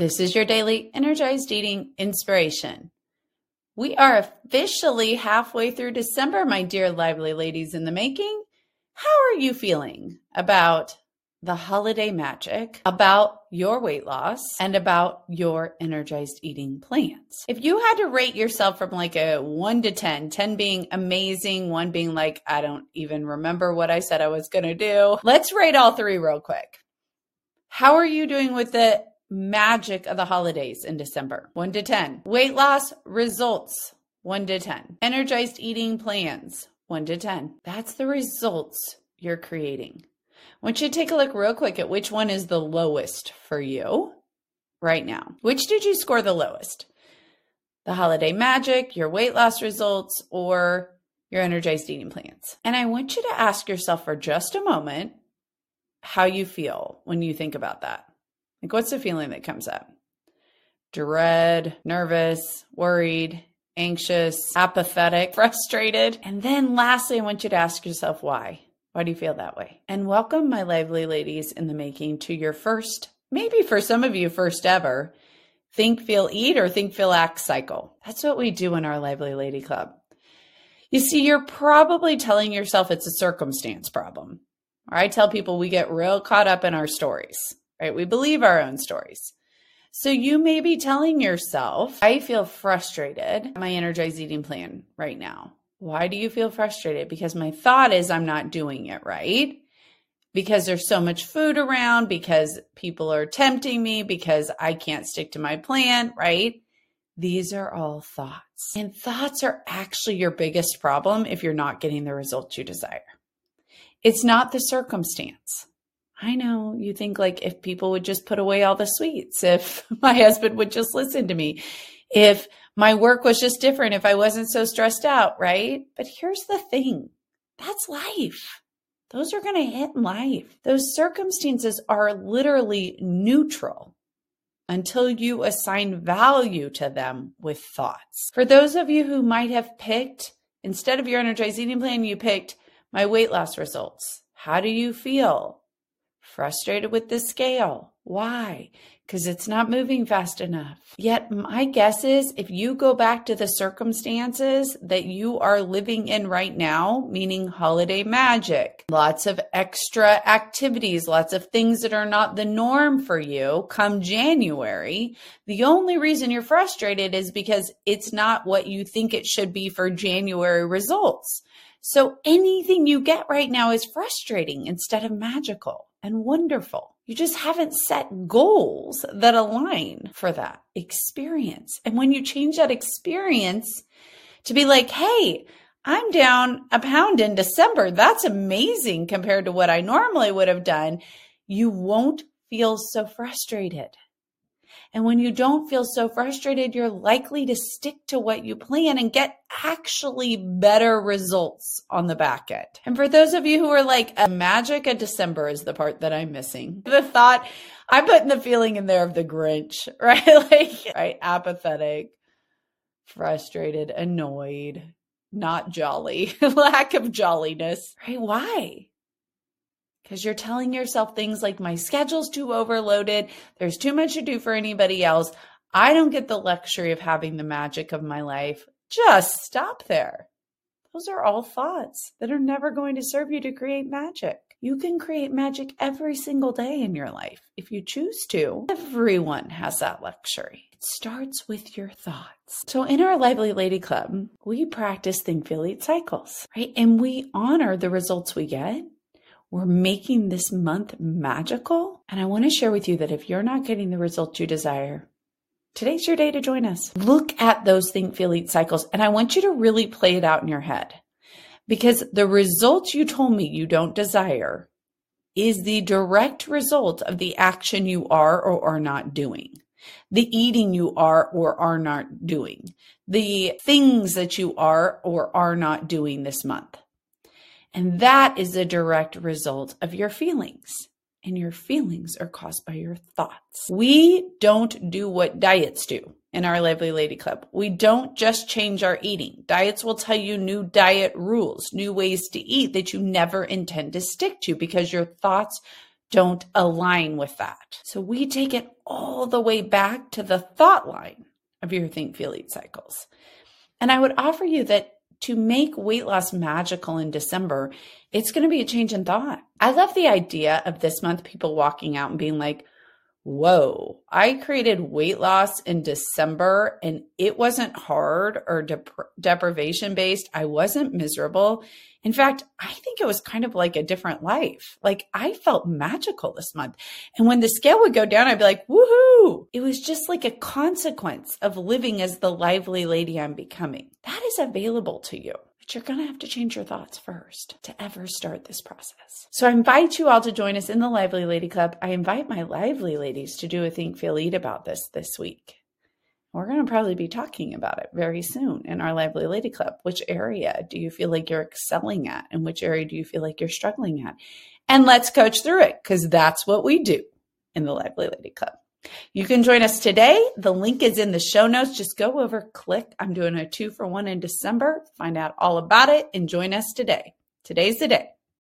This is your daily energized eating inspiration. We are officially halfway through December, my dear lively ladies in the making. How are you feeling about the holiday magic, about your weight loss, and about your energized eating plans. If you had to rate yourself from like a 1 to 10, 10 being amazing, 1 being like, I don't even remember what I said I was going to do, let's rate all three real quick. How are you doing with the magic of the holidays in December? 1 to 10. Weight loss results 1 to 10. Energized eating plans 1 to 10. That's the results you're creating. I want you to take a look real quick at which one is the lowest for you right now. Which did you score the lowest? The holiday magic, your weight loss results, or your energized eating plans? And I want you to ask yourself for just a moment how you feel when you think about that. Like, what's the feeling that comes up? Dread, nervous, worried, anxious, apathetic, frustrated. And then lastly, I want you to ask yourself why. Why do you feel that way? And welcome, my lively ladies in the making, to your first, maybe for some of you, first ever think, feel, eat or think, feel, act cycle. That's what we do in our Lively Lady Club. You see, you're probably telling yourself it's a circumstance problem. Or I tell people we get real caught up in our stories, right? We believe our own stories. So you may be telling yourself, I feel frustrated my energized eating plan right now. Why do you feel frustrated? Because my thought is I'm not doing it right. Because there's so much food around, because people are tempting me, because I can't stick to my plan, right? These are all thoughts. And thoughts are actually your biggest problem if you're not getting the results you desire. It's not the circumstance. I know you think like if people would just put away all the sweets, if my husband would just listen to me, if my work was just different if I wasn't so stressed out, right? But here's the thing that's life. Those are going to hit life. Those circumstances are literally neutral until you assign value to them with thoughts. For those of you who might have picked, instead of your energized eating plan, you picked my weight loss results. How do you feel? Frustrated with the scale. Why? because it's not moving fast enough. Yet, my guess is if you go back to the circumstances that you are living in right now, meaning holiday magic, lots of extra activities, lots of things that are not the norm for you come January, the only reason you're frustrated is because it's not what you think it should be for January results. So anything you get right now is frustrating instead of magical and wonderful. You just haven't set goals that align for that experience. And when you change that experience to be like, hey, I'm down a pound in December. That's amazing compared to what I normally would have done. You won't feel so frustrated. And when you don't feel so frustrated, you're likely to stick to what you plan and get actually better results on the back end. And for those of you who are like, a magic of December is the part that I'm missing. The thought, I'm putting the feeling in there of the Grinch, right? like, right? Apathetic, frustrated, annoyed, not jolly, lack of jolliness, right? Why? Because you're telling yourself things like, my schedule's too overloaded. There's too much to do for anybody else. I don't get the luxury of having the magic of my life. Just stop there. Those are all thoughts that are never going to serve you to create magic. You can create magic every single day in your life if you choose to. Everyone has that luxury. It starts with your thoughts. So in our Lively Lady Club, we practice think, feel, eat cycles, right? And we honor the results we get we're making this month magical. And I want to share with you that if you're not getting the results you desire, today's your day to join us. Look at those think, feel, eat cycles. And I want you to really play it out in your head because the results you told me you don't desire is the direct result of the action you are or are not doing, the eating you are or are not doing, the things that you are or are not doing this month. And that is a direct result of your feelings. And your feelings are caused by your thoughts. We don't do what diets do in our Lively Lady Club. We don't just change our eating. Diets will tell you new diet rules, new ways to eat that you never intend to stick to because your thoughts don't align with that. So we take it all the way back to the thought line of your think, feel, eat cycles. And I would offer you that to make weight loss magical in December, it's going to be a change in thought. I love the idea of this month people walking out and being like, whoa, I created weight loss in December and it wasn't hard or dep- deprivation based. I wasn't miserable. In fact, I think it was kind of like a different life. Like I felt magical this month. And when the scale would go down, I'd be like, woohoo. It was just like a consequence of living as the lively lady I'm becoming. Is available to you but you're going to have to change your thoughts first to ever start this process. So I invite you all to join us in the Lively Lady Club. I invite my lively ladies to do a Think, Feel, Eat about this this week. We're going to probably be talking about it very soon in our Lively Lady Club. Which area do you feel like you're excelling at? And which area do you feel like you're struggling at? And let's coach through it because that's what we do in the Lively Lady Club. You can join us today. The link is in the show notes. Just go over, click. I'm doing a two for one in December. Find out all about it and join us today. Today's the day.